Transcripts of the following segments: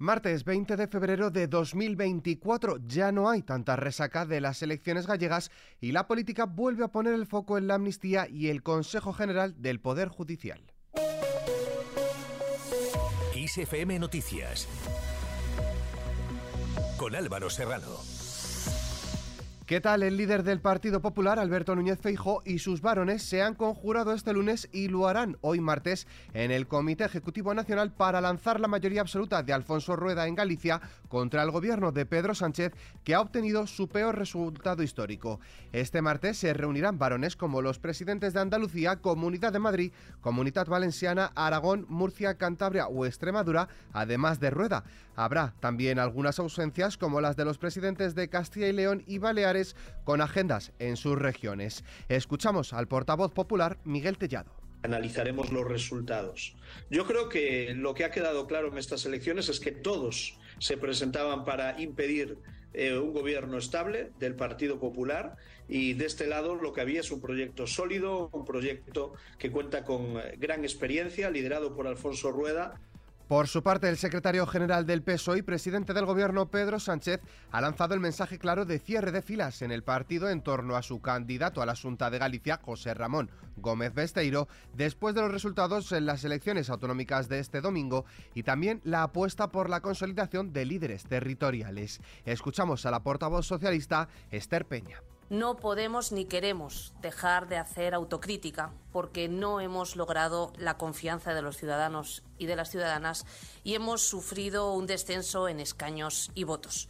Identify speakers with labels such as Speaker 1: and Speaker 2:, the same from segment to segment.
Speaker 1: Martes 20 de febrero de 2024 ya no hay tanta resaca de las elecciones gallegas y la política vuelve a poner el foco en la amnistía y el Consejo General del Poder Judicial.
Speaker 2: ISFM Noticias con Álvaro Serrano.
Speaker 1: ¿Qué tal? El líder del Partido Popular, Alberto Núñez Feijó, y sus varones se han conjurado este lunes y lo harán hoy martes en el Comité Ejecutivo Nacional para lanzar la mayoría absoluta de Alfonso Rueda en Galicia contra el gobierno de Pedro Sánchez, que ha obtenido su peor resultado histórico. Este martes se reunirán varones como los presidentes de Andalucía, Comunidad de Madrid, Comunidad Valenciana, Aragón, Murcia, Cantabria o Extremadura, además de Rueda. Habrá también algunas ausencias como las de los presidentes de Castilla y León y Baleares con agendas en sus regiones. Escuchamos al portavoz popular Miguel Tellado
Speaker 3: analizaremos los resultados. Yo creo que lo que ha quedado claro en estas elecciones es que todos se presentaban para impedir eh, un gobierno estable del Partido Popular y de este lado lo que había es un proyecto sólido, un proyecto que cuenta con eh, gran experiencia, liderado por Alfonso Rueda.
Speaker 1: Por su parte, el secretario general del PSOE y presidente del gobierno, Pedro Sánchez, ha lanzado el mensaje claro de cierre de filas en el partido en torno a su candidato a la Junta de Galicia, José Ramón Gómez Besteiro, después de los resultados en las elecciones autonómicas de este domingo y también la apuesta por la consolidación de líderes territoriales. Escuchamos a la portavoz socialista, Esther Peña.
Speaker 4: No podemos ni queremos dejar de hacer autocrítica porque no hemos logrado la confianza de los ciudadanos y de las ciudadanas y hemos sufrido un descenso en escaños y votos.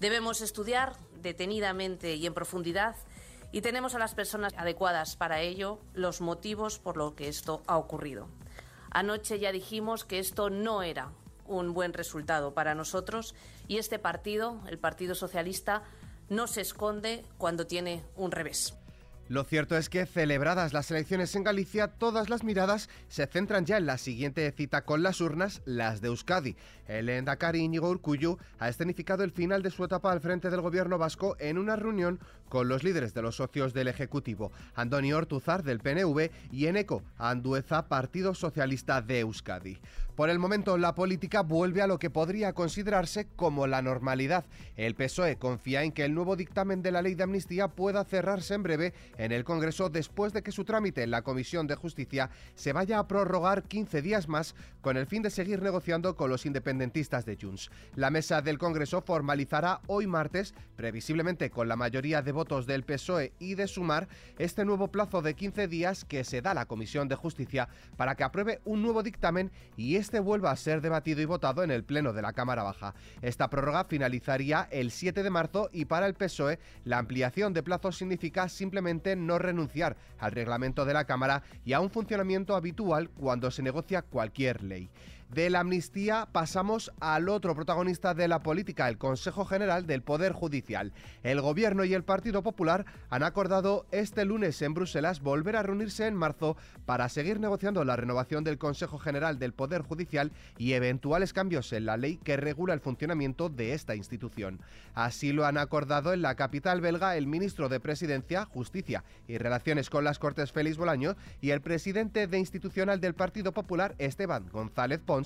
Speaker 4: Debemos estudiar detenidamente y en profundidad y tenemos a las personas adecuadas para ello los motivos por los que esto ha ocurrido. Anoche ya dijimos que esto no era un buen resultado para nosotros y este partido, el Partido Socialista, no se esconde cuando tiene un revés.
Speaker 1: Lo cierto es que celebradas las elecciones en Galicia, todas las miradas se centran ya en la siguiente cita con las urnas, las de Euskadi. El Endacari Íñigo ha escenificado el final de su etapa al frente del gobierno vasco en una reunión con los líderes de los socios del Ejecutivo, Andoni Ortuzar del PNV y Eneco Andueza, Partido Socialista de Euskadi. Por el momento, la política vuelve a lo que podría considerarse como la normalidad. El PSOE confía en que el nuevo dictamen de la ley de amnistía pueda cerrarse en breve en el Congreso después de que su trámite en la Comisión de Justicia se vaya a prorrogar 15 días más con el fin de seguir negociando con los independentistas de Junts. La mesa del Congreso formalizará hoy martes, previsiblemente con la mayoría de votos del PSOE y de Sumar, este nuevo plazo de 15 días que se da a la Comisión de Justicia para que apruebe un nuevo dictamen y este vuelva a ser debatido y votado en el Pleno de la Cámara Baja. Esta prórroga finalizaría el 7 de marzo y para el PSOE la ampliación de plazos significa simplemente no renunciar al reglamento de la Cámara y a un funcionamiento habitual cuando se negocia cualquier ley. De la amnistía pasamos al otro protagonista de la política, el Consejo General del Poder Judicial. El Gobierno y el Partido Popular han acordado este lunes en Bruselas volver a reunirse en marzo para seguir negociando la renovación del Consejo General del Poder Judicial y eventuales cambios en la ley que regula el funcionamiento de esta institución. Así lo han acordado en la capital belga el ministro de Presidencia, Justicia y Relaciones con las Cortes Félix Bolaño y el presidente de institucional del Partido Popular, Esteban González Pons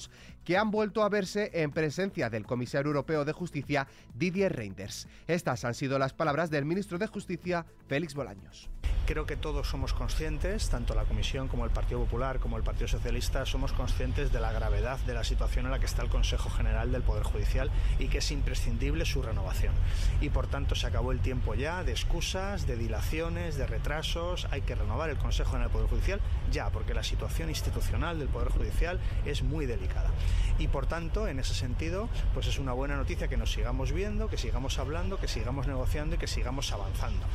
Speaker 1: que han vuelto a verse en presencia del comisario europeo de justicia Didier Reinders. Estas han sido las palabras del ministro de Justicia Félix Bolaños.
Speaker 5: Creo que todos somos conscientes, tanto la Comisión como el Partido Popular como el Partido Socialista, somos conscientes de la gravedad de la situación en la que está el Consejo General del Poder Judicial y que es imprescindible su renovación. Y por tanto se acabó el tiempo ya de excusas, de dilaciones, de retrasos. Hay que renovar el Consejo General del Poder Judicial ya, porque la situación institucional del Poder Judicial es muy delicada y por tanto, en ese sentido, pues es una buena noticia que nos sigamos viendo, que sigamos hablando, que sigamos negociando y que sigamos avanzando.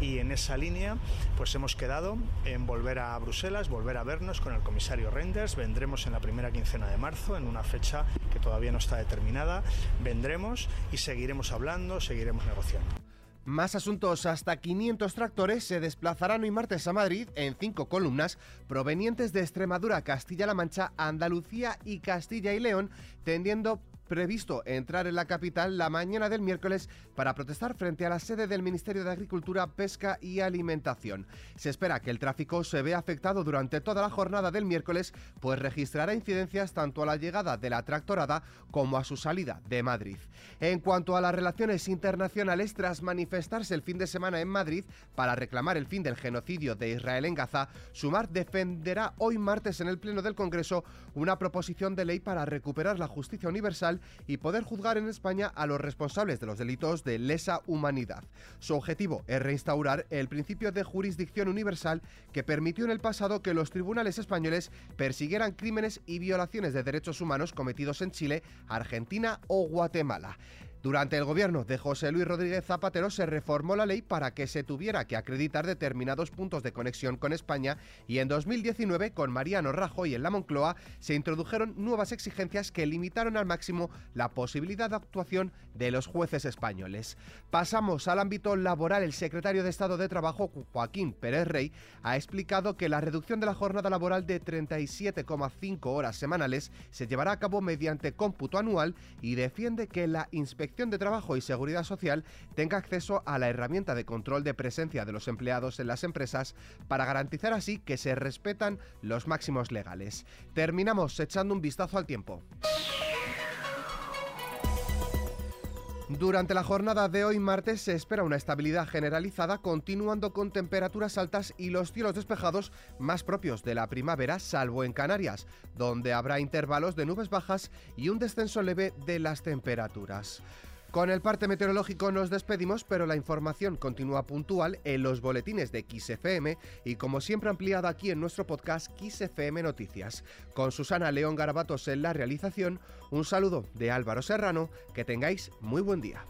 Speaker 5: Y en esa línea, pues hemos quedado en volver a Bruselas, volver a vernos con el comisario Renders. Vendremos en la primera quincena de marzo, en una fecha que todavía no está determinada. Vendremos y seguiremos hablando, seguiremos negociando.
Speaker 1: Más asuntos, hasta 500 tractores se desplazarán hoy martes a Madrid en cinco columnas provenientes de Extremadura, Castilla-La Mancha, Andalucía y Castilla y León, tendiendo previsto entrar en la capital la mañana del miércoles para protestar frente a la sede del Ministerio de Agricultura, Pesca y Alimentación. Se espera que el tráfico se vea afectado durante toda la jornada del miércoles, pues registrará incidencias tanto a la llegada de la tractorada como a su salida de Madrid. En cuanto a las relaciones internacionales, tras manifestarse el fin de semana en Madrid para reclamar el fin del genocidio de Israel en Gaza, Sumar defenderá hoy martes en el Pleno del Congreso una proposición de ley para recuperar la justicia universal y poder juzgar en España a los responsables de los delitos de lesa humanidad. Su objetivo es reinstaurar el principio de jurisdicción universal que permitió en el pasado que los tribunales españoles persiguieran crímenes y violaciones de derechos humanos cometidos en Chile, Argentina o Guatemala. Durante el gobierno de José Luis Rodríguez Zapatero se reformó la ley para que se tuviera que acreditar determinados puntos de conexión con España y en 2019 con Mariano Rajoy en la Moncloa se introdujeron nuevas exigencias que limitaron al máximo la posibilidad de actuación de los jueces españoles. Pasamos al ámbito laboral. El secretario de Estado de Trabajo, Joaquín Pérez Rey, ha explicado que la reducción de la jornada laboral de 37,5 horas semanales se llevará a cabo mediante cómputo anual y defiende que la de Trabajo y Seguridad Social tenga acceso a la herramienta de control de presencia de los empleados en las empresas para garantizar así que se respetan los máximos legales. Terminamos echando un vistazo al tiempo. Durante la jornada de hoy martes se espera una estabilidad generalizada continuando con temperaturas altas y los cielos despejados más propios de la primavera, salvo en Canarias, donde habrá intervalos de nubes bajas y un descenso leve de las temperaturas. Con el parte meteorológico nos despedimos, pero la información continúa puntual en los boletines de XFM y como siempre ampliada aquí en nuestro podcast XFM Noticias. Con Susana León Garabatos en la realización, un saludo de Álvaro Serrano, que tengáis muy buen día.